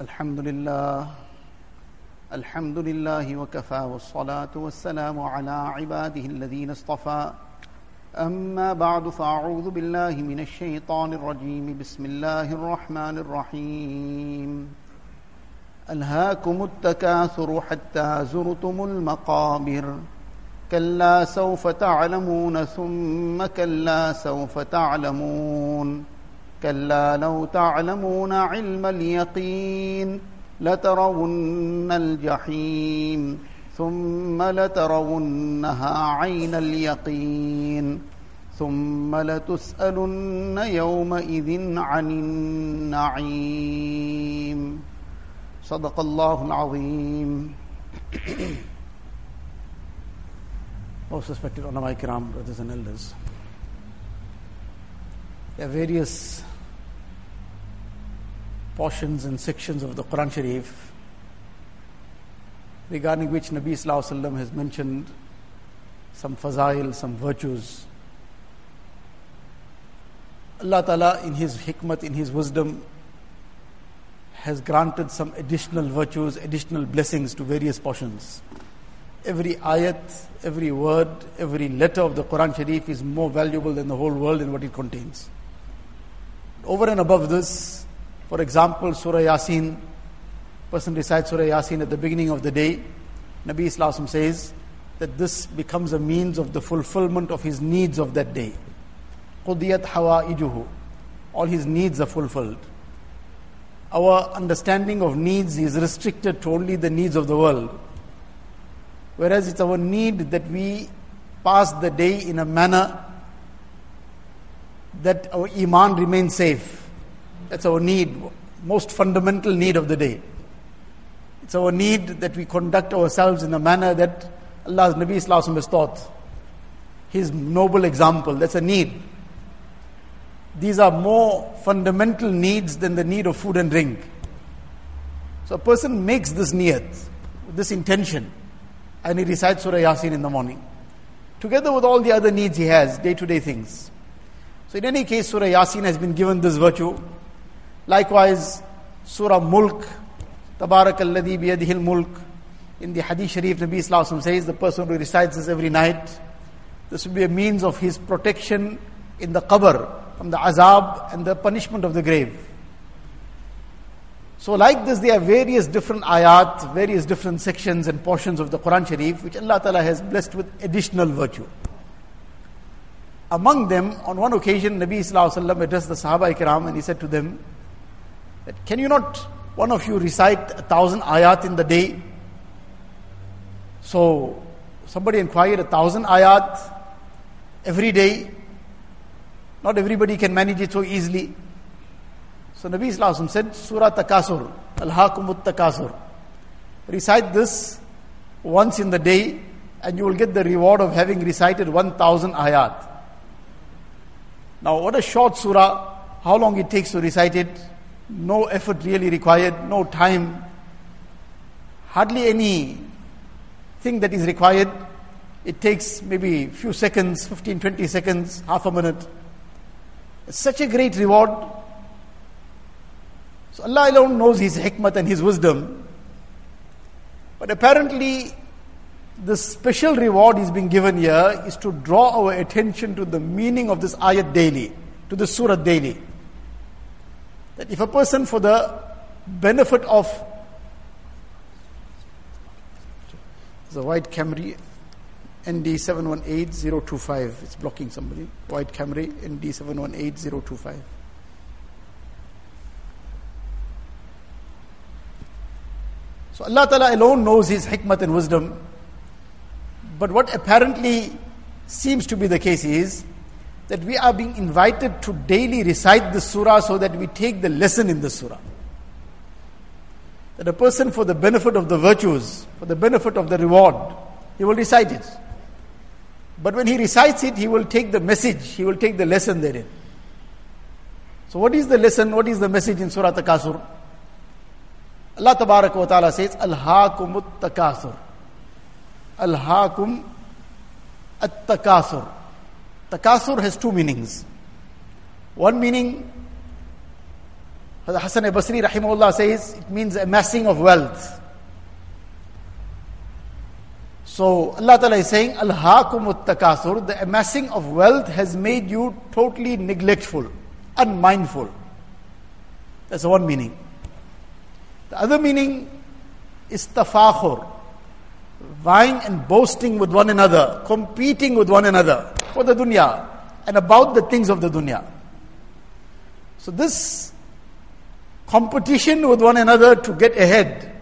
الحمد لله الحمد لله وكفى والصلاة والسلام على عباده الذين اصطفى. أما بعد فأعوذ بالله من الشيطان الرجيم. بسم الله الرحمن الرحيم. ألهاكم التكاثر حتى زرتم المقابر. كلا سوف تعلمون ثم كلا سوف تعلمون. كلا لو تعلمون علم اليقين لترون الجحيم ثم لترونها عين اليقين ثم لتسألن يومئذ عن النعيم صدق الله العظيم Most respected ulama kiram, brothers and elders. There are various portions and sections of the Quran Sharif regarding which Nabi Sallallahu has mentioned some fazail, some virtues. Allah Ta'ala in His hikmat, in His wisdom, has granted some additional virtues, additional blessings to various portions. Every ayat, every word, every letter of the Quran Sharif is more valuable than the whole world and what it contains. Over and above this, for example, Surah Yasin, person recites Surah Yasin at the beginning of the day. Nabi Islam says that this becomes a means of the fulfillment of his needs of that day. Qudiyat hawaijuhu. All his needs are fulfilled. Our understanding of needs is restricted to only the needs of the world. Whereas it's our need that we pass the day in a manner that our iman remains safe that's our need, most fundamental need of the day. It's our need that we conduct ourselves in a manner that Allah's Nabi Sallallahu has taught. His noble example, that's a need. These are more fundamental needs than the need of food and drink. So a person makes this niyat, this intention, and he recites Surah Yasin in the morning, together with all the other needs he has, day to day things. So, in any case, Surah Yasin has been given this virtue. Likewise, Surah Mulk, Tabarak alladhi biyadihil mulk. In the Hadith Sharif, Nabi Islam says the person who recites this every night, this will be a means of his protection in the qabr, from the azab and the punishment of the grave. So, like this, there are various different ayat, various different sections and portions of the Quran Sharif, which Allah Ta'ala has blessed with additional virtue. Among them, on one occasion, Nabi Sallallahu Alaihi Wasallam addressed the Sahaba Ikram and he said to them, that, Can you not, one of you, recite a thousand ayat in the day? So, somebody inquired, a thousand ayat every day? Not everybody can manage it so easily. So Nabi Sallallahu said, Surah Takasur, Al-Hakumut Takasur. Recite this once in the day and you will get the reward of having recited 1000 ayat. Now, what a short surah, how long it takes to recite it, no effort really required, no time, hardly any thing that is required. It takes maybe few seconds, 15, 20 seconds, half a minute. It's such a great reward. So Allah alone knows His hikmat and His wisdom. But apparently, the special reward is being given here is to draw our attention to the meaning of this ayat daily, to the surah daily. That if a person, for the benefit of the white Camry ND718025, it's blocking somebody. White Camry ND718025. So Allah Ta'ala alone knows His hikmat and wisdom. But what apparently seems to be the case is that we are being invited to daily recite the surah so that we take the lesson in the surah. That a person, for the benefit of the virtues, for the benefit of the reward, he will recite it. But when he recites it, he will take the message, he will take the lesson therein. So, what is the lesson? What is the message in Surah Takasur? Allah wa Ta'ala says, Al-Hakumut Takasur. Al-Hakum At-Takasur. Takasur has two meanings. One meaning Hassan Basri rahimahullah says it means amassing of wealth. So Allah Ta'ala is saying, Al-Hakumut takasur, the amassing of wealth has made you totally neglectful, unmindful. That's one meaning. The other meaning is tafakhur, vying and boasting with one another, competing with one another for the dunya and about the things of the dunya. So this competition with one another to get ahead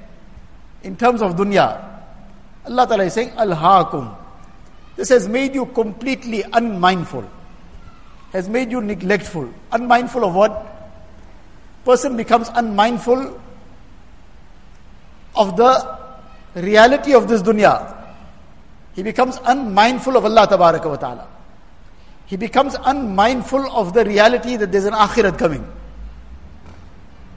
in terms of dunya, Allah Ta'ala is saying, Al-Hakum. This has made you completely unmindful, has made you neglectful. Unmindful of what? Person becomes unmindful of the reality of this dunya. He becomes unmindful of Allah ta'ala. He becomes unmindful of the reality that there's an akhirat coming.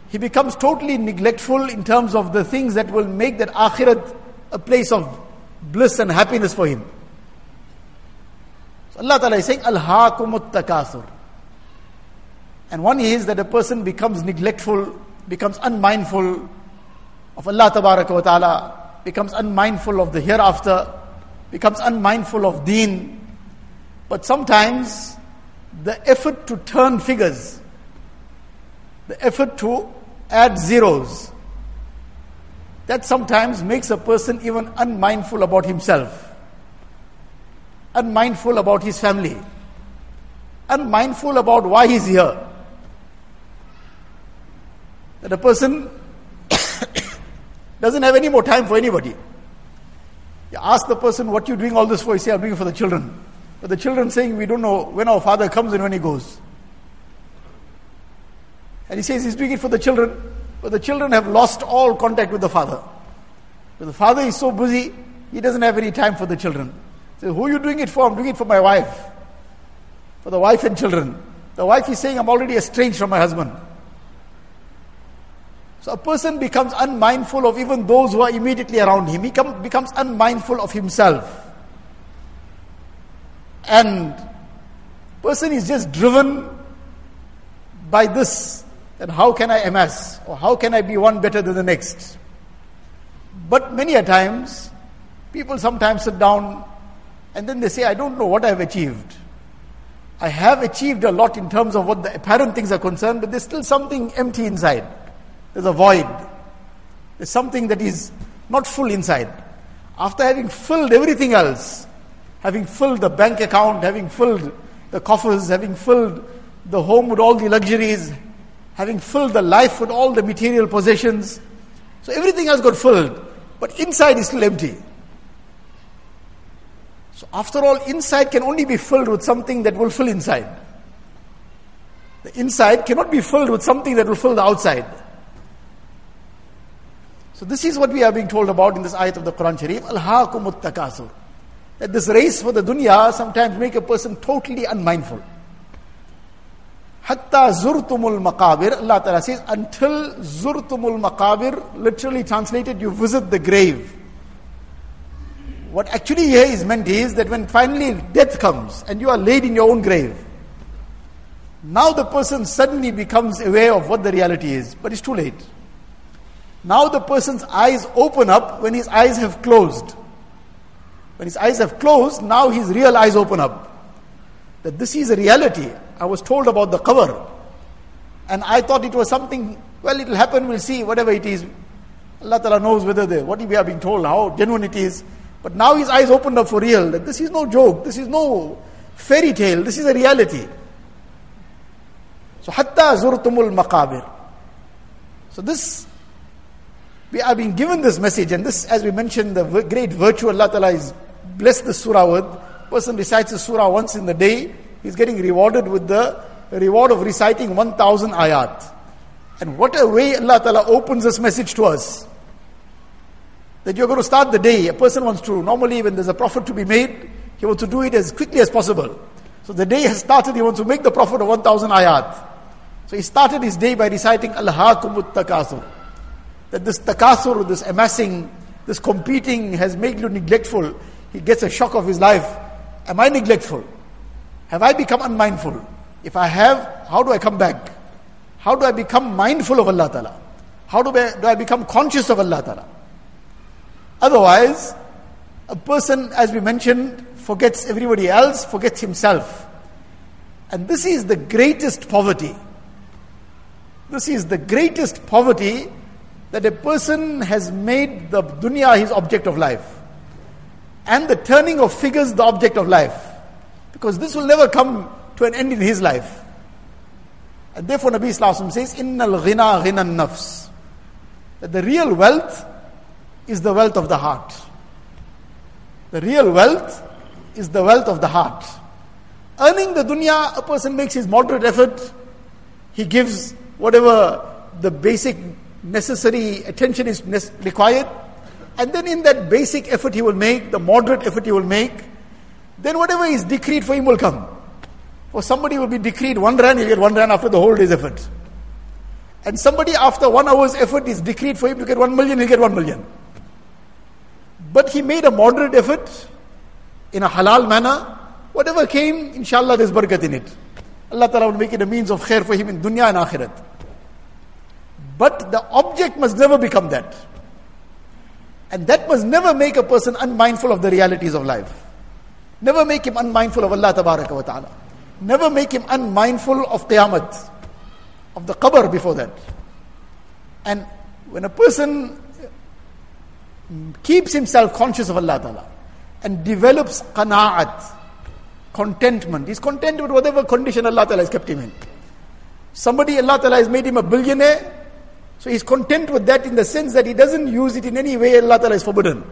He becomes totally neglectful in terms of the things that will make that akhirat a place of bliss and happiness for him. So Allah Ta'ala is saying, Al-Hakumut takasur. And one is that a person becomes neglectful, becomes unmindful of Allah Ta'ala, becomes unmindful of the hereafter, becomes unmindful of deen. But sometimes the effort to turn figures, the effort to add zeros, that sometimes makes a person even unmindful about himself, unmindful about his family, unmindful about why he's here. That a person doesn't have any more time for anybody. You ask the person, What are you doing all this for? He say, I'm doing it for the children. But the children saying, We don't know when our father comes and when he goes. And he says he's doing it for the children. But the children have lost all contact with the father. But the father is so busy, he doesn't have any time for the children. So, who are you doing it for? I'm doing it for my wife. For the wife and children. The wife is saying, I'm already estranged from my husband. So a person becomes unmindful of even those who are immediately around him. He come, becomes unmindful of himself. And person is just driven by this then how can I amass? Or how can I be one better than the next? But many a times, people sometimes sit down and then they say, I don't know what I have achieved. I have achieved a lot in terms of what the apparent things are concerned, but there's still something empty inside. There's a void. There's something that is not full inside. After having filled everything else, having filled the bank account, having filled the coffers, having filled the home with all the luxuries, having filled the life with all the material possessions. So everything has got filled, but inside is still empty. So after all, inside can only be filled with something that will fill inside. The inside cannot be filled with something that will fill the outside. So this is what we are being told about in this ayat of the Quran Sharif, Al-Hakumut Takasur. That this race for the dunya sometimes make a person totally unmindful. Hatta zurtumul maqabir, Allah Ta'ala says, until zurtumul maqabir, literally translated, you visit the grave. What actually here is meant is that when finally death comes and you are laid in your own grave, now the person suddenly becomes aware of what the reality is, but it's too late. Now the person's eyes open up when his eyes have closed. When his eyes have closed, now his real eyes open up. That this is a reality. I was told about the qabr. And I thought it was something, well, it will happen, we'll see, whatever it is. Allah Ta'ala knows whether the, what we are being told, how genuine it is. But now his eyes opened up for real. That this is no joke, this is no fairy tale, this is a reality. So, hatta zurtumul maqabir. So, this, we are being given this message, and this, as we mentioned, the great virtue Allah Ta'ala is blessed the surah with. Person recites the surah once in the day, He's getting rewarded with the reward of reciting 1000 ayat. And what a way Allah Ta'ala opens this message to us. That you're going to start the day. A person wants to, normally when there's a profit to be made, he wants to do it as quickly as possible. So the day has started, he wants to make the profit of 1000 ayat. So he started his day by reciting Al-Hakumut Takasur. That this takasur, this amassing, this competing has made you neglectful. He gets a shock of his life. Am I neglectful? Have I become unmindful? If I have, how do I come back? How do I become mindful of Allah Ta'ala? How do I, do I become conscious of Allah Ta'ala? Otherwise, a person, as we mentioned, forgets everybody else, forgets himself. And this is the greatest poverty. This is the greatest poverty that a person has made the dunya his object of life. And the turning of figures the object of life. Because this will never come to an end in his life. And therefore Nabi Islam says, Innal ghina ghina nafs. That the real wealth is the wealth of the heart. The real wealth is the wealth of the heart. Earning the dunya, a person makes his moderate effort. He gives whatever the basic necessary attention is required. And then in that basic effort he will make, the moderate effort he will make, then whatever is decreed for him will come. For somebody will be decreed one rand, he'll get one rand after the whole day's effort. And somebody after one hour's effort is decreed for him to get one million, he'll get one million. But he made a moderate effort in a halal manner. Whatever came, inshallah, there's barakat in it. Allah Ta'ala will make it a means of khair for him in dunya and akhirat. But the object must never become that. And that must never make a person unmindful of the realities of life. Never make him unmindful of Allah wa ta'ala. Never make him unmindful of qiyamah, of the qabr before that. And when a person keeps himself conscious of Allah Ta'ala and develops qana'at, contentment. He's content with whatever condition Allah Ta'ala has kept him in. Somebody, Allah Ta'ala has made him a billionaire, so he's content with that in the sense that he doesn't use it in any way Allah Ta'ala has forbidden.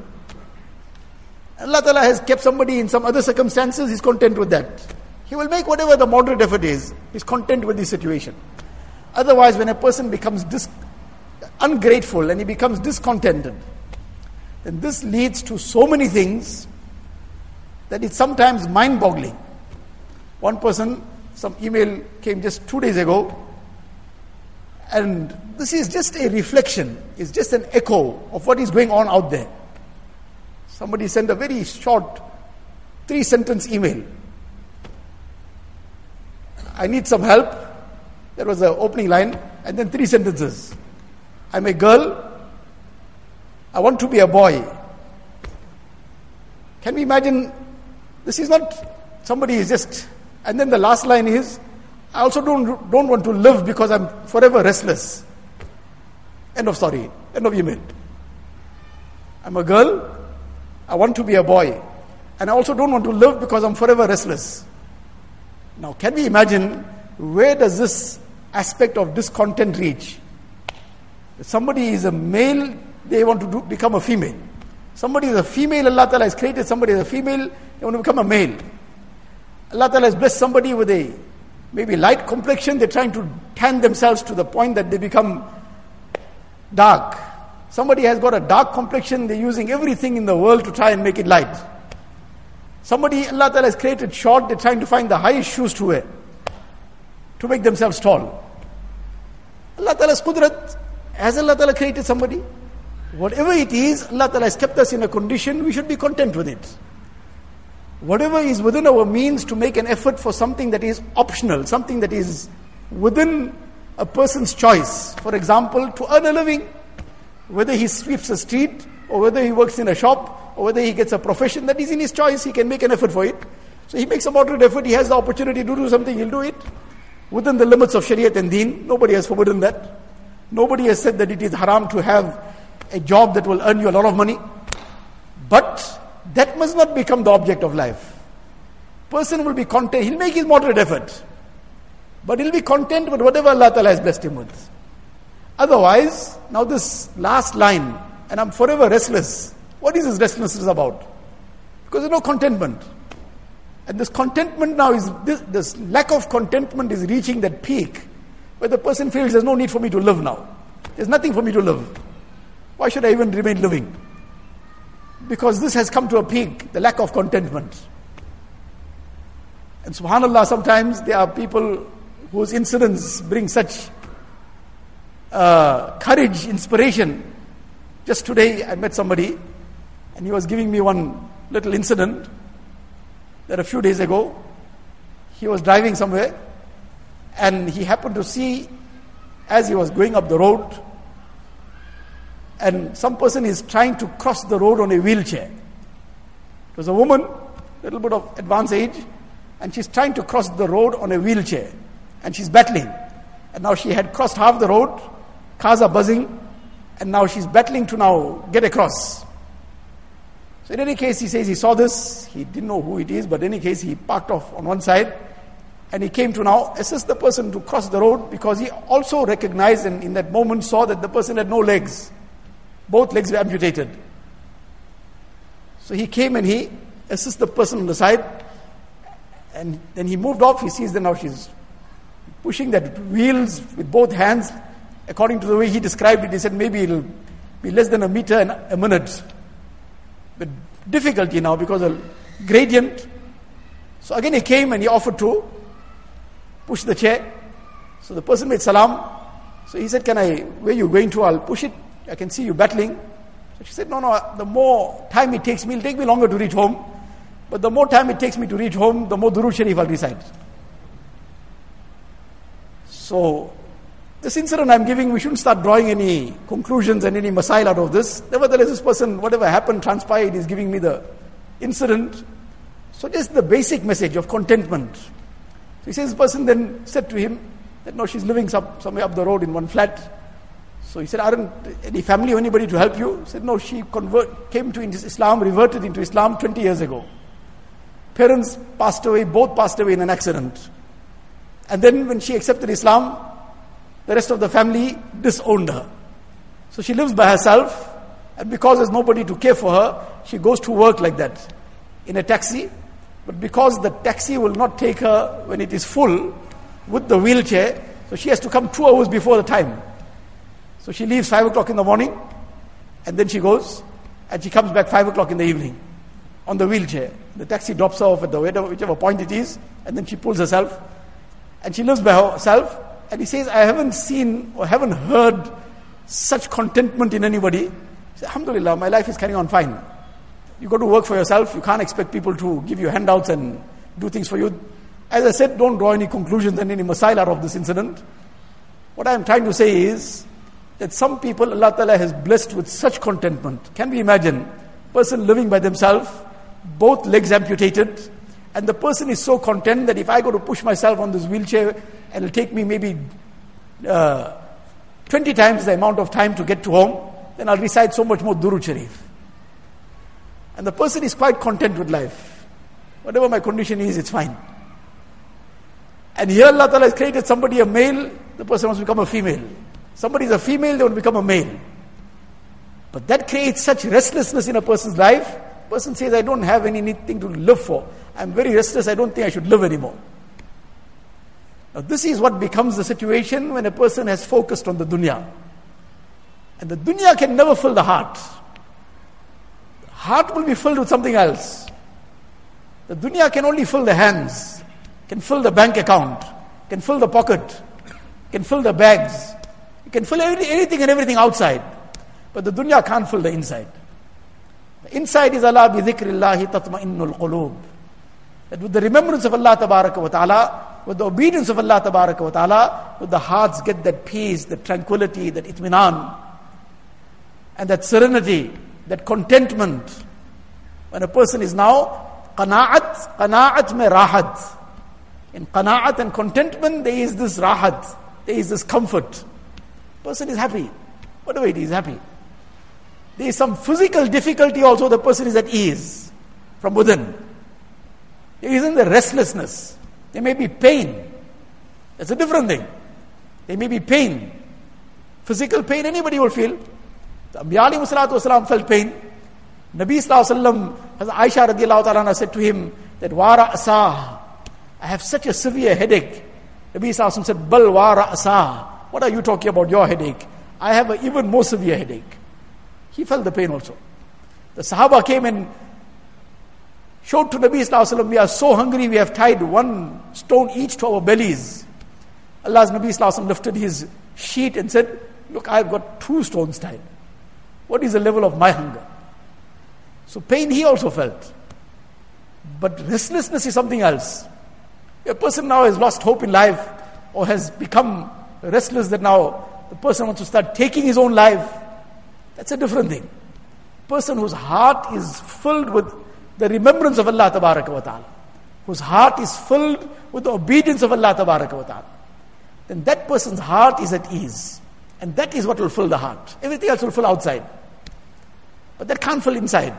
Allah Ta'ala has kept somebody in some other circumstances, he's content with that. He will make whatever the moderate effort is, he's content with the situation. Otherwise, when a person becomes dis- ungrateful and he becomes discontented, then this leads to so many things that it's sometimes mind boggling. One person, some email came just two days ago, and this is just a reflection, it's just an echo of what is going on out there. Somebody sent a very short, three sentence email. I need some help. There was an opening line, and then three sentences. I'm a girl, I want to be a boy. Can we imagine? This is not somebody is just, and then the last line is, I also don't, don't want to live because I'm forever restless. End of story. End of email. I'm a girl. I want to be a boy. And I also don't want to live because I'm forever restless. Now, can we imagine where does this aspect of discontent reach? Somebody is a male they want to do, become a female. Somebody is a female, Allah Ta'ala has created somebody as a female, they want to become a male. Allah Ta'ala has blessed somebody with a maybe light complexion, they're trying to tan themselves to the point that they become dark. Somebody has got a dark complexion, they're using everything in the world to try and make it light. Somebody, Allah Ta'ala has created short, they're trying to find the highest shoes to wear to make themselves tall. Allah Ta'ala's qudrat, has Allah Ta'ala created somebody? Whatever it is, Allah Ta'ala has kept us in a condition, we should be content with it. Whatever is within our means to make an effort for something that is optional, something that is within a person's choice. For example, to earn a living, whether he sweeps a street, or whether he works in a shop, or whether he gets a profession, that is in his choice, he can make an effort for it. So he makes a moderate effort, he has the opportunity to do something, he'll do it. Within the limits of Shariat and Deen, nobody has forbidden that. Nobody has said that it is haram to have a job that will earn you a lot of money. But that must not become the object of life. Person will be content, he'll make his moderate effort. But he'll be content with whatever Allah Ta'ala has blessed him with. Otherwise, now this last line, and I'm forever restless. What is this restlessness about? Because there's no contentment. And this contentment now is, this, this lack of contentment is reaching that peak where the person feels there's no need for me to live now. There's nothing for me to live. Why should I even remain living? Because this has come to a peak, the lack of contentment. And subhanAllah, sometimes there are people whose incidents bring such uh, courage, inspiration. Just today, I met somebody, and he was giving me one little incident that a few days ago, he was driving somewhere, and he happened to see as he was going up the road, and some person is trying to cross the road on a wheelchair. It was a woman, a little bit of advanced age, and she's trying to cross the road on a wheelchair, and she's battling. And now she had crossed half the road, cars are buzzing, and now she's battling to now get across. So in any case, he says he saw this, he didn't know who it is, but in any case, he parked off on one side, and he came to now assist the person to cross the road because he also recognized and in that moment saw that the person had no legs. Both legs were amputated. So he came and he assisted the person on the side, and then he moved off. He sees that now she's pushing that wheels with both hands. According to the way he described it, he said maybe it'll be less than a meter and a minute. But difficulty now because of gradient. So again he came and he offered to push the chair. So the person made salam. So he said, Can I, where you going to? I'll push it. I can see you battling. So she said, No, no, the more time it takes me, it'll take me longer to reach home. But the more time it takes me to reach home, the more Durud Sharif I'll recite. So, this incident I'm giving, we shouldn't start drawing any conclusions and any masail out of this. Nevertheless, this person, whatever happened, transpired, is giving me the incident. So, just the basic message of contentment. So he says, this person then said to him that no, she's living some, somewhere up the road in one flat. So he said, Aren't any family or anybody to help you? He said, No, she convert, came to Islam, reverted into Islam 20 years ago. Parents passed away, both passed away in an accident. And then when she accepted Islam, the rest of the family disowned her. So she lives by herself, and because there's nobody to care for her, she goes to work like that in a taxi. But because the taxi will not take her when it is full with the wheelchair, so she has to come two hours before the time. So she leaves five o'clock in the morning, and then she goes, and she comes back five o'clock in the evening on the wheelchair. The taxi drops her off at the whichever point it is, and then she pulls herself, and she lives by herself. And he says, I haven't seen or haven't heard such contentment in anybody. He says, Alhamdulillah, my life is carrying on fine. You got to work for yourself. You can't expect people to give you handouts and do things for you. As I said, don't draw any conclusions and any masail out of this incident. What I'm trying to say is that some people Allah Ta'ala has blessed with such contentment. Can we imagine? A person living by themselves, both legs amputated, and the person is so content that if I go to push myself on this wheelchair, and it'll take me maybe uh, 20 times the amount of time to get to home, then I'll recite so much more Durud Sharif. And the person is quite content with life. Whatever my condition is, it's fine. And here Allah Ta'ala has created somebody a male, the person to become a female. Somebody is a female, they to become a male. But that creates such restlessness in a person's life. Person says, I don't have anything to live for. I'm very restless, I don't think I should live anymore. Now, this is what becomes the situation when a person has focused on the dunya. And the dunya can never fill the heart. The heart will be filled with something else. The dunya can only fill the hands, can fill the bank account, can fill the pocket, can fill the bags, can fill anything and everything outside. But the dunya can't fill the inside. The inside is Ala bi dhikrillahi tatma'innul qulub. That with the remembrance of Allah tabaraka wa ta'ala, with the obedience of Allah tabaraka wa ta'ala, with the hearts get that peace, that tranquility, that itminan, and that serenity, that contentment. When a person is now qana'at, qana'at me rahat. In qana'at and contentment, there is this rahat, there is this comfort. Person is happy. Whatever it is, happy. There is some physical difficulty also, the person is at ease from within. There isn't the restlessness. There may be pain. That's a different thing. There may be pain. Physical pain, anybody will feel. Anbiya alayhi felt pain. Nabi sallallahu Aisha radiallahu ta'ala said to him that wara asah, I have such a severe headache. Nabi sallallahu said, bal wara asah. What are you talking about your headache? I have an even more severe headache. He felt the pain also. The Sahaba came and showed to Nabi Sallallahu we are so hungry, we have tied one stone each to our bellies. Allah's Nabi Sallallahu lifted his sheet and said, Look, I've got two stones tied. What is the level of my hunger? So pain he also felt. But restlessness is something else. A person now has lost hope in life or has become restless that now the person wants to start taking his own life. That's a different thing. Person whose heart is filled with the remembrance of Allah wa ta'ala, whose heart is filled with the obedience of Allah wa ta'ala, then that person's heart is at ease. And that is what will fill the heart. Everything else will fill outside. But that can't fill inside.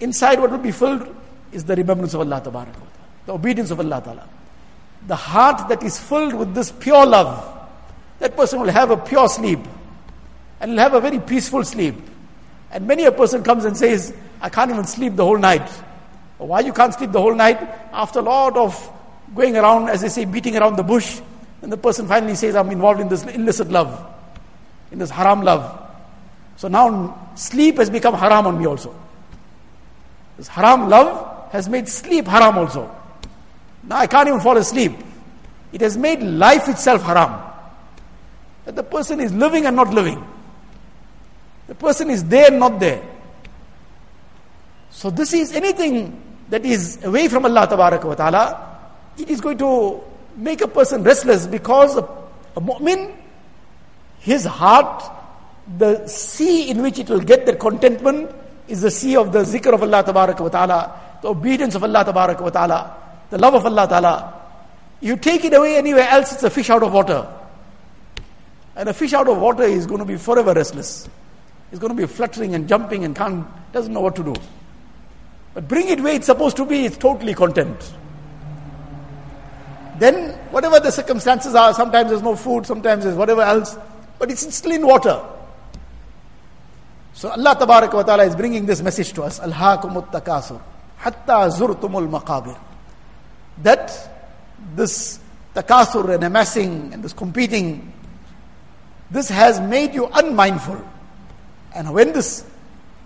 Inside, what will be filled is the remembrance of Allah, ta'ala, the obedience of Allah. Ta'ala. The heart that is filled with this pure love, that person will have a pure sleep and will have a very peaceful sleep. And many a person comes and says, I can't even sleep the whole night. Why you can't sleep the whole night? After a lot of going around, as they say, beating around the bush, and the person finally says, I'm involved in this illicit love, in this haram love. So now sleep has become haram on me also. This haram love has made sleep haram also. Now I can't even fall asleep. It has made life itself haram. That the person is living and not living. The person is there and not there. So this is anything that is away from Allah wa ta'ala, it is going to make a person restless because a, a mu'min, his heart, the sea in which it will get that contentment is the sea of the zikr of Allah wa ta'ala, the obedience of Allah wa ta'ala, the love of Allah ta'ala. You take it away anywhere else, it's a fish out of water. And a fish out of water is going to be forever restless. He's going to be fluttering and jumping and can't, doesn't know what to do. But bring it where it's supposed to be, it's totally content. Then, whatever the circumstances are, sometimes there's no food, sometimes there's whatever else, but it's still in water. So Allah Ta'ala is bringing this message to us. Alhaakumut takasur. Hatta zurtumul maqabir. That this takasur and amassing and this competing, this has made you unmindful. And when this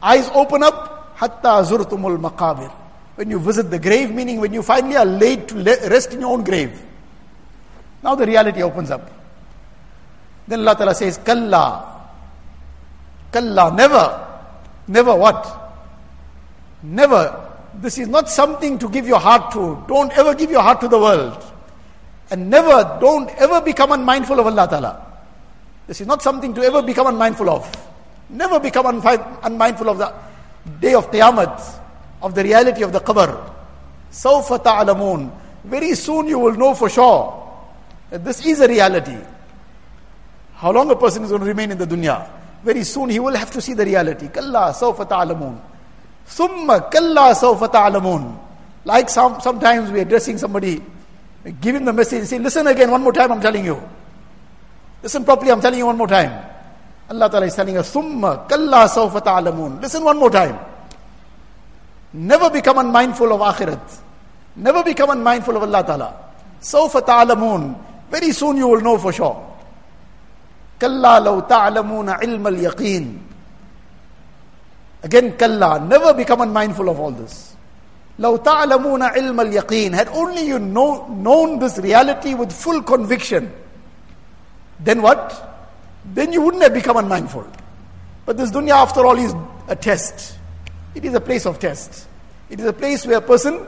eyes open up, hatta zurtumul maqabir. When you visit the grave, meaning when you finally are laid to rest in your own grave. Now the reality opens up. Then Allah Ta'ala says, Kalla. Kalla, never. Never what? Never. This is not something to give your heart to. Don't ever give your heart to the world. And never, don't ever become unmindful of Allah Ta'ala. This is not something to ever become unmindful of. Never become unmindful of the day of Qiyamah, of the reality of the qabr. Sawfa ta'alamun. Very soon you will know for sure that this is a reality. How long a person is going to remain in the dunya? Very soon he will have to see the reality. Kalla sawfa ta'alamun. Thumma kalla sawfa ta'alamun. Like some, sometimes we are addressing somebody, him the message, say, listen again, one more time, I'm telling you. Listen properly, I'm telling you one more time. Allah Ta'ala is telling us, Summa kalla sawfa ta'alamun. Listen one more time. Never become unmindful of akhirat. Never become unmindful of Allah Ta'ala. Sawfa ta'alamun. Very soon you will know for sure. Kalla law ta'alamuna ilm al-yaqeen. Again, kalla. Never become unmindful of all this. Law ta'alamuna ilm al-yaqeen. Had only you know, known this reality with full conviction, then what? then you wouldn't have become unmindful. But this dunya, after all, is a test. It is a place of test. It is a place where a person,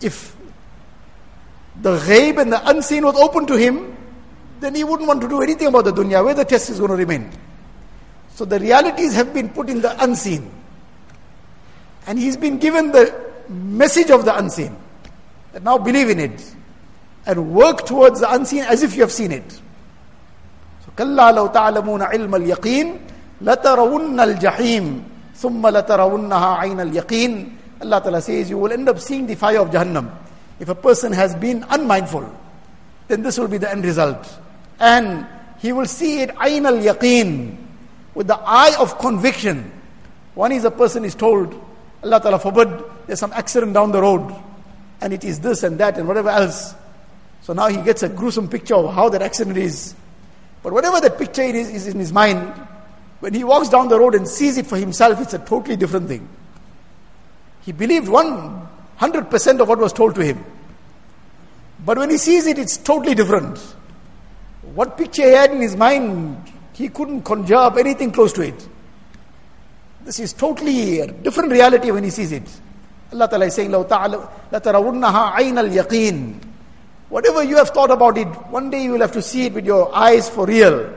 if the ghaib and the unseen was open to him, then he wouldn't want to do anything about the dunya, where the test is going to remain. So the realities have been put in the unseen. And he's been given the message of the unseen. That now believe in it. And work towards the unseen as if you have seen it. كلا لو تعلمون علم اليقين لترون الجحيم ثم لترونها عين اليقين Allah Ta'ala says you will end up seeing the fire of Jahannam. If a person has been unmindful, then this will be the end result. And he will see it ayn al yaqeen, with the eye of conviction. One is a person is told, Allah Ta'ala forbid, there's some accident down the road, and it is this and that and whatever else. So now he gets a gruesome picture of how that accident is. But whatever that picture is, is in his mind, when he walks down the road and sees it for himself, it's a totally different thing. He believed 100% of what was told to him. But when he sees it, it's totally different. What picture he had in his mind, he couldn't conjure up anything close to it. This is totally a different reality when he sees it. Allah Ta'ala is saying, لَتَرَوُنَّهَا عَيْنَ الْيَقِينَ Whatever you have thought about it, one day you will have to see it with your eyes for real.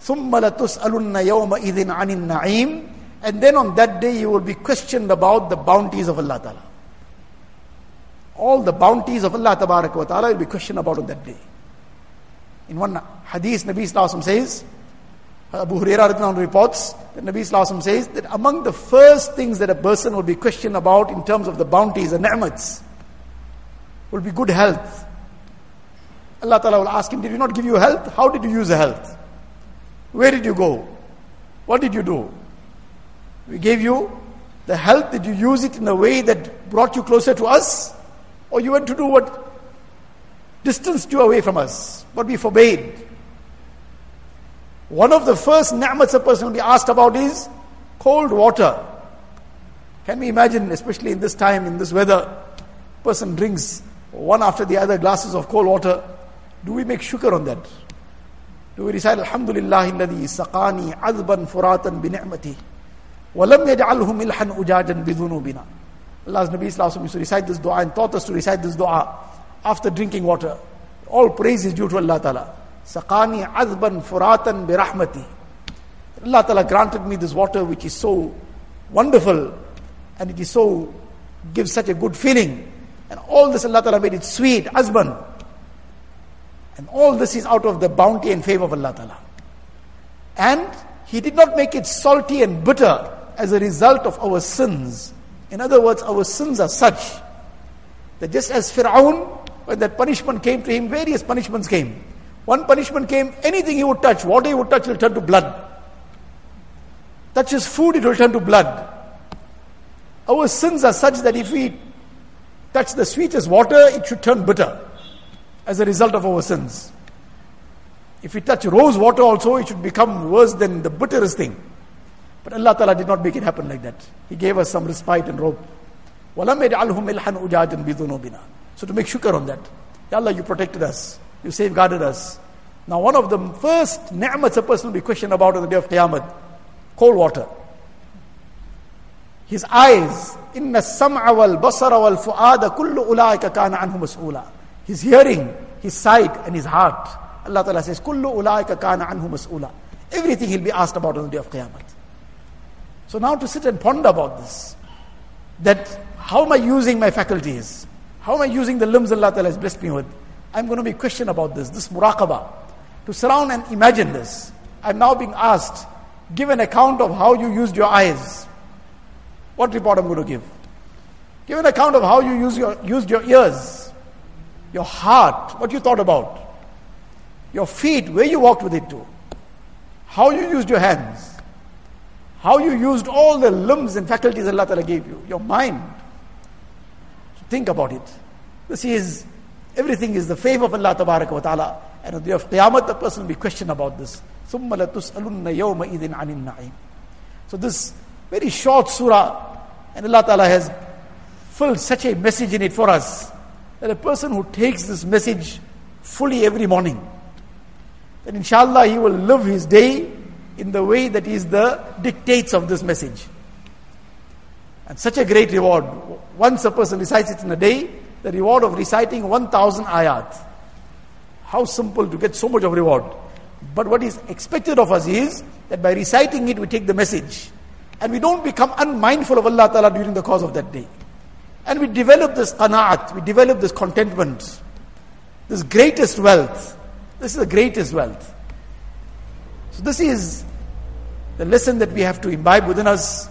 ثُمَّ لَتُسْأَلُنَّ يَوْمَئِذٍ عَنِ النَّعِيمِ And then on that day you will be questioned about the bounties of Allah Ta'ala. All the bounties of Allah Ta'ala will be questioned about on that day. In one hadith, Nabi Sallallahu says, Abu Hurairah reports that Nabi Sallallahu says that among the first things that a person will be questioned about in terms of the bounties and ni'mats will be good health. Allah Ta'ala will ask him, Did we not give you health? How did you use the health? Where did you go? What did you do? We gave you the health. Did you use it in a way that brought you closer to us? Or you went to do what distanced you away from us, what we forbade? One of the first ni'mats a person will be asked about is cold water. Can we imagine, especially in this time, in this weather, person drinks one after the other glasses of cold water. Do we make shukr on that? Do we recite Alhamdulillah alladhi saqani azban furatan bi ni'mati wa lam yaj'alhu milhan ujajan bi. Allah's Nabi Sallallahu used to recite this dua and taught us to recite this dua after drinking water. All praise is due to Allah Ta'ala. Saqani azban furatan bi rahmati. Allah Ta'ala granted me this water which is so wonderful and it is so, gives such a good feeling. And all this Allah Ta'ala made it sweet, azban. And all this is out of the bounty and favor of Allah Ta'ala. And He did not make it salty and bitter as a result of our sins. In other words, our sins are such that just as Fir'aun, when that punishment came to him, various punishments came. One punishment came, anything he would touch, water he would touch will turn to blood. Touch his food, it will turn to blood. Our sins are such that if we touch the sweetest water, it should turn bitter as a result of our sins. If we touch rose water also, it should become worse than the bitterest thing. But Allah Ta'ala did not make it happen like that. He gave us some respite and rope. So to make shukr on that. Ya Allah, you protected us. You safeguarded us. Now one of the first ni'mats a person will be questioned about on the day of Qiyamah, cold water. His eyes, إن السمع والبصر والفؤاد كل أولئك كان عنه مسؤولا. His hearing, his sight and his heart. Allah Ta'ala says, كل أولئك كان عنه مسؤولا. Everything he'll be asked about on the day of Qiyamah. So now to sit and ponder about this, that how am I using my faculties? How am I using the limbs Allah Ta'ala has blessed me with? I'm going to be questioned about this, this muraqabah. To surround and imagine this. I'm now being asked, give an account of how you used your eyes. What report I'm going to give? Give an account of how you use your, used your ears, your heart, what you thought about, your feet, where you walked with it to, how you used your hands, how you used all the limbs and faculties Allah Ta'ala gave you, your mind. So think about it. This is, everything is the favor of Allah Ta'ala. And on the day of Qiyamah, the person will be questioned about this. ثُمَّ لَتُسْأَلُنَّ يَوْمَئِذٍ عَنِ النَّعِيمِ So this very short surah, and Allah Ta'ala has filled such a message in it for us, that a person who takes this message fully every morning, then inshallah he will live his day in the way that is the dictates of this message. And such a great reward. Once a person recites it in a day, the reward of reciting 1000 ayat. How simple to get so much of reward. But what is expected of us is that by reciting it, we take the message. And we don't become unmindful of Allah Ta'ala during the course of that day. And we develop this qanaat, we develop this contentment, this greatest wealth. This is the greatest wealth. So, this is the lesson that we have to imbibe within us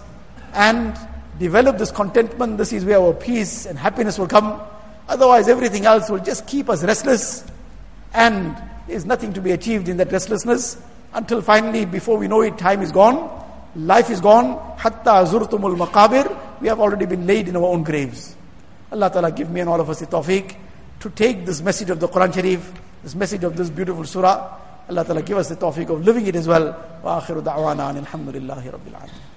and develop this contentment. This is where our peace and happiness will come. Otherwise, everything else will just keep us restless, and there's nothing to be achieved in that restlessness until finally, before we know it, time is gone Life is gone. Hatta zurtumul maqabir. We have already been laid in our own graves. Allah Ta'ala give me and all of us the tawfiq to take this message of the Quran Sharif, this message of this beautiful surah. Allah Ta'ala give us the tawfiq of living it as well. Wa akhiru da'wana alhamdulillahi rabbil alamin.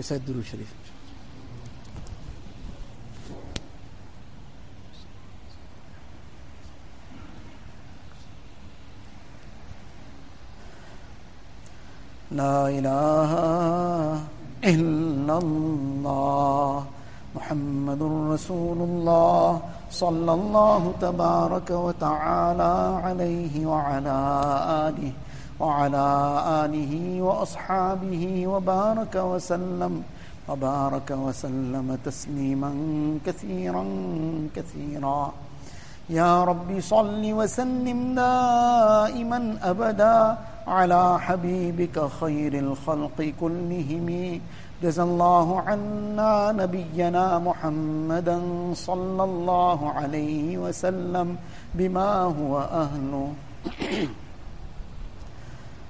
يسعد درو الشريف لا إله إلا الله محمد رسول الله صلى الله تبارك وتعالى عليه وعلى آله وعلى آله وأصحابه وبارك وسلم وبارك وسلم تسليما كثيرا كثيرا. يا رب صل وسلم دائما أبدا على حبيبك خير الخلق كلهم. جزى الله عنا نبينا محمدا صلى الله عليه وسلم بما هو أهله.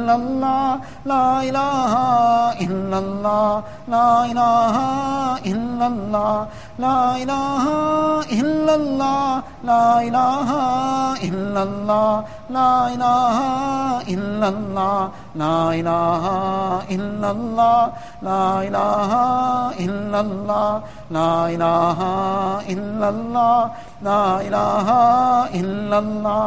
إلا الله لا إله إلا الله لا إله إلا الله لا إله إلا الله لا إله إلا الله لا إله إلا الله لا إله إلا الله لا إله إلا الله لا إله إلا الله لا إله إلا الله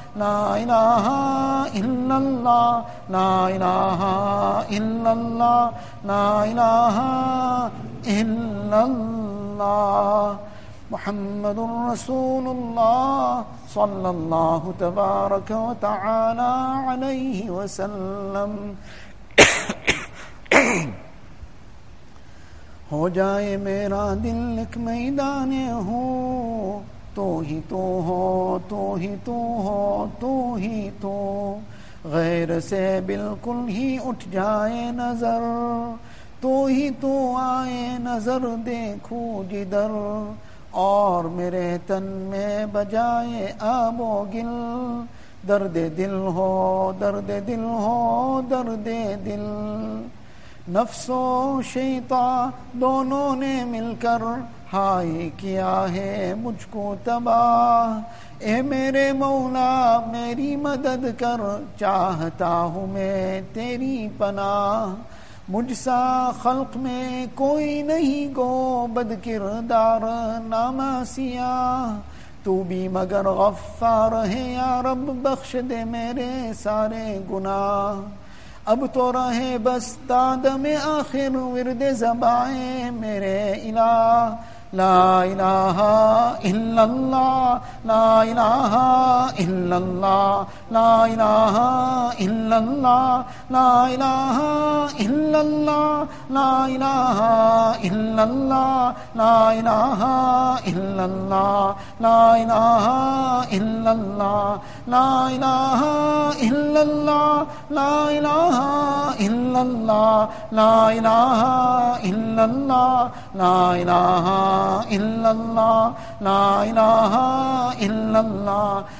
لا إله إلا الله. لا إله إلا الله. لا إله إلا الله. محمد رسول الله صلى الله تبارك وتعالى عليه وسلم. हो تو ہی تو ہو، تو ہی تو ہو، تو ہی تو۔ غیر سے بالکل ہی اٹھ جائے نظر، تو ہی تو آئے نظر دیکھو جدر۔ اور میرے تن میں بجائے آب و گل، درد دل ہو، درد دل ہو، درد دل۔ نفس و شیطان دونوں نے مل کر ہائے کیا ہے مجھ کو تباہ؟ اے میرے مولا، میری مدد کر، چاہتا ہوں میں تیری پناہ۔ مجھ سا خلق میں کوئی نہیں گو، بد کردار، نامہ سیاہ۔ تو بھی مگر غفار ہے، یا رب، بخش دے میرے سارے گناہ۔ اب تو رہے بس دادم میں آخر، ورد زبائیں میرے الہ۔ لا الہ الا اللہ لا الہ الا اللہ لا الہ الا اللہ لا الہ الا اللہ لا الہ الا اللہ لا الہ الا اللہ لا الہ الا اللہ لا الہ الا اللہ لا الہ الا اللہ لا الہ الا اللہ لا الہ الا اللہ لا الہ الا اللہ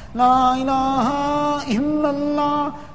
لا الہ الا اللہ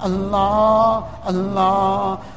اللہ اللہ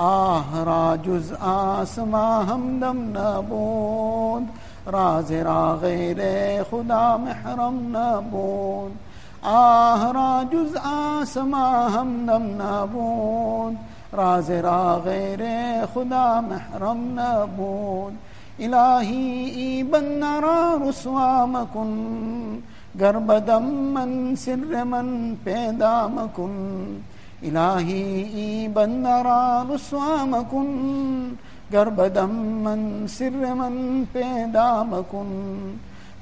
آه را جز آسما همدم نبود راز را غیر خدا محرم نبود آه را جز آسما همدم نبود راز را غیر خدا محرم نبود إلهي بن را رسوا مكن گر بدم من سر من پیدا مکن. إلهي بن نرى رسوام گرب دم من سر من پیدا مکن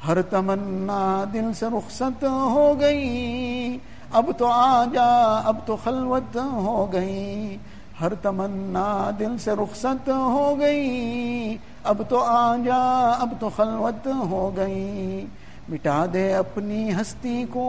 ہر تمنا دل سے رخصت ہو گئی اب تو آ جا اب تو خلوت ہو گئی ہر تمنا دل سے رخصت ہو گئی اب تو آ جا اب تو خلوت ہو گئی مٹا دے اپنی ہستی کو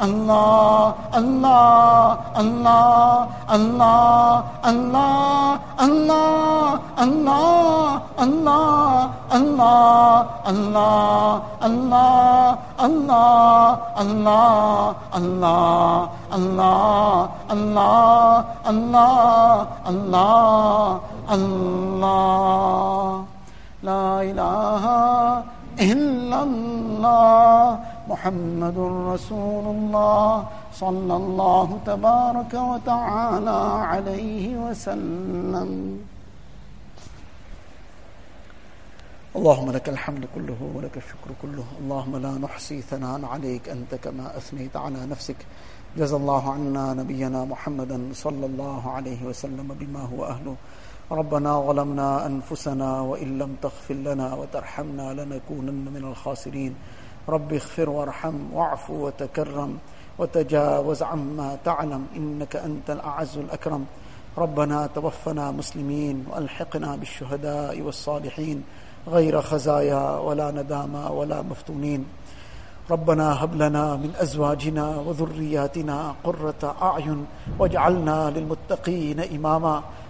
اللہ اللہ اللہ اللہ اللہ اللہ اللہ اللہ اللہ اللہ اللہ اللہ اللہ اللہ اللہ اللہ اللہ اللہ اللہ لا الہ الا اللہ محمد رسول الله صلى الله تبارك وتعالى عليه وسلم. اللهم لك الحمد كله ولك الشكر كله. اللهم لا نحصي ثناء عليك أنت كما أثنيت على نفسك. جزا الله عنا نبينا محمدا صلى الله عليه وسلم بما هو أهله. ربنا ظلمنا أنفسنا وإن لم تغفر لنا وترحمنا لنكونن من الخاسرين. رب اغفر وارحم واعف وتكرم وتجاوز عما تعلم إنك أنت الأعز الأكرم. ربنا توفنا مسلمين وألحقنا بالشهداء والصالحين غير خزايا ولا ندامى ولا مفتونين. ربنا هب لنا من أزواجنا وذرياتنا قرة أعين واجعلنا للمتقين إماما.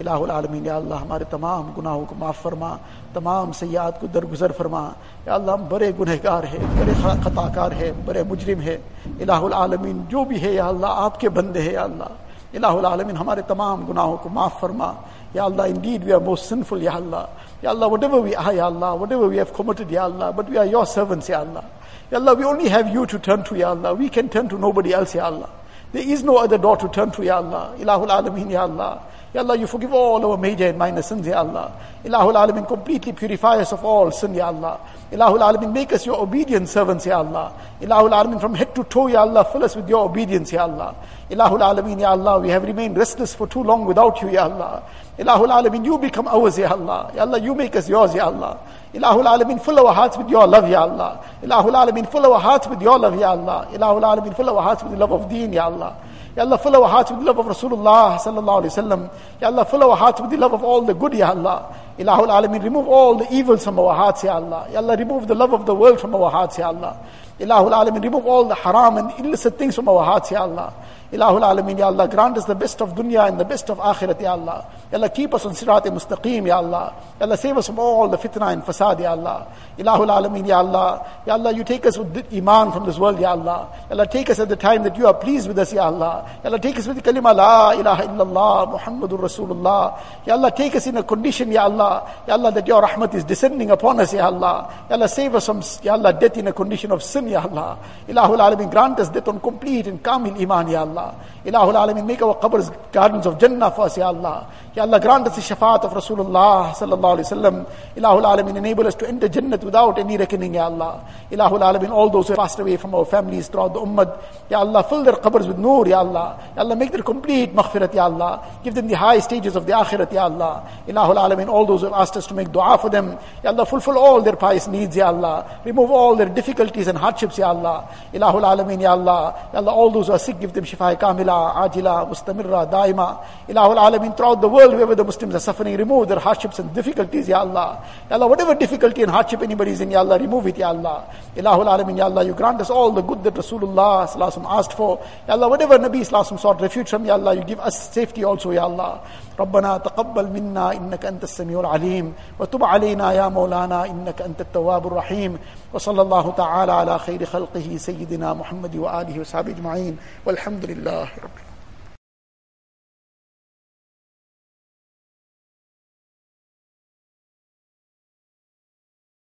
الہ العالمین، یا اللہ ہمارے تمام گناہوں کو معاف فرما، تمام سیاحت کو درگزر فرما۔ یا اللہ ہم بڑے گنہ گار ہے بڑے خطا کار ہے بڑے مجرم ہے الہ العالمین، جو بھی ہے، یا اللہ آپ کے بندے ہیں، یا اللہ۔ الہ العالمین، ہمارے تمام گناہوں کو معاف فرما۔ یا Allah indeed we are most sinful یا اللہ۔ یا Allah whatever we I یا Allah. Whatever we have committed یا Allah. But we are your servants یا اللہ۔ یا Allah we only have you to turn to یا Allah. We can turn to nobody else یا Allah. There is no other that to turn to یا اللہ۔ الہ العالمین، یا اللہ۔ Ya Allah, you forgive all our major and minor sins, Ya Allah. Ilahul Alamin, completely purify us of all sin, Ya Allah. Ilahul Alamin, make us your obedient servants, Ya Allah. Ilahul Alamin, from head to toe, Ya Allah, fill us with your obedience, Ya Allah. Ilahul Alamin, Ya Allah, we have remained restless for too long without you, Ya Allah. Ilahul Alamin, you become ours, Ya Allah. Ya Allah, you make us yours, Ya Allah. Ilahul Alamin, fill our hearts with your love, Ya Allah. Ilahul Alamin, fill our hearts with your love, Ya Allah. Ilahul Alamin, fill our hearts with the love of deen, Ya Allah. Ya Allah, fill our hearts with the love of Rasulullah sallallahu alayhi wasallam. Ya Allah, fill our hearts with the love of all the good, Ya Allah. Ilahul Alameen, remove all the evils from our hearts, Ya Allah. Ya Allah, remove the love of the world from our hearts, Ya Allah. Ilahul Alameen, remove all the haram and illicit things from our hearts, Ya Allah. Ilahul Alameen, Ya Allah, grant us the best of dunya and the best of akhirat, Ya Allah. Ya Allah, keep us on sirat mustaqim, Ya Allah. Ya Allah, save us from all the fitna and fasad, Ya Allah. Ilahul Alameen, Ya Allah. Ya Allah, you take us with iman from this world, Ya Allah. Ya Allah, take us at the time that you are pleased with us, Ya Allah. Ya Allah, take us with the kalima, La ilaha illallah, Muhammadur Rasulullah. Ya Allah, take us in a condition, Ya Allah. Ya Allah, that your rahmat is descending upon us, Ya Allah. Ya Allah, save us from, Ya Allah, death in a condition of sin, Ya Allah. Ilahul Alameen, grant us death on complete and kamil iman, Ya Allah. الحال می کا وہ قبر gardens of جنا فاسیہ اللہ. یہ Ya Allah, grant us the shafaat of Rasulullah sallallahu alayhi wasallam. Ilahul Alameen, enable us to enter Jannat without any reckoning, Ya Allah. Ilahul Alameen, all those who passed away from our families throughout the ummah, Ya Allah, fill their qabrs with nur, Ya Allah. Ya Allah, make their complete maghfirat, Ya Allah. Give them the high stages of the akhirat, Ya Allah. Ilahul Alameen, all those who have asked us to make dua for them, Ya Allah, fulfill all their pious needs, Ya Allah. Remove all their difficulties and hardships, Ya Allah. Ilahul Alameen, Ya Allah. Ya Allah, all those who are sick, give them shifa kamila, ajila, mustamirra, daima. Ilahul Alameen, throughout the world, wherever the Muslims are suffering, remove their hardships and difficulties, Ya Allah. Ya Allah, whatever difficulty and hardship anybody is in, Ya Allah, remove it, Ya Allah. Ilahul Alameen, Ya Allah, you grant us all the good that Rasulullah sallallahu asked for. Ya Allah, whatever Nabi sallallahu sought refuge from, Ya Allah, you give us safety also, Ya Allah. ربنا تقبل منا انك انت السميع العليم وتب علينا يا مولانا انك انت التواب الرحيم وصلى الله تعالى على خير خلقه سيدنا محمد واله وصحبه اجمعين والحمد لله رب العالمين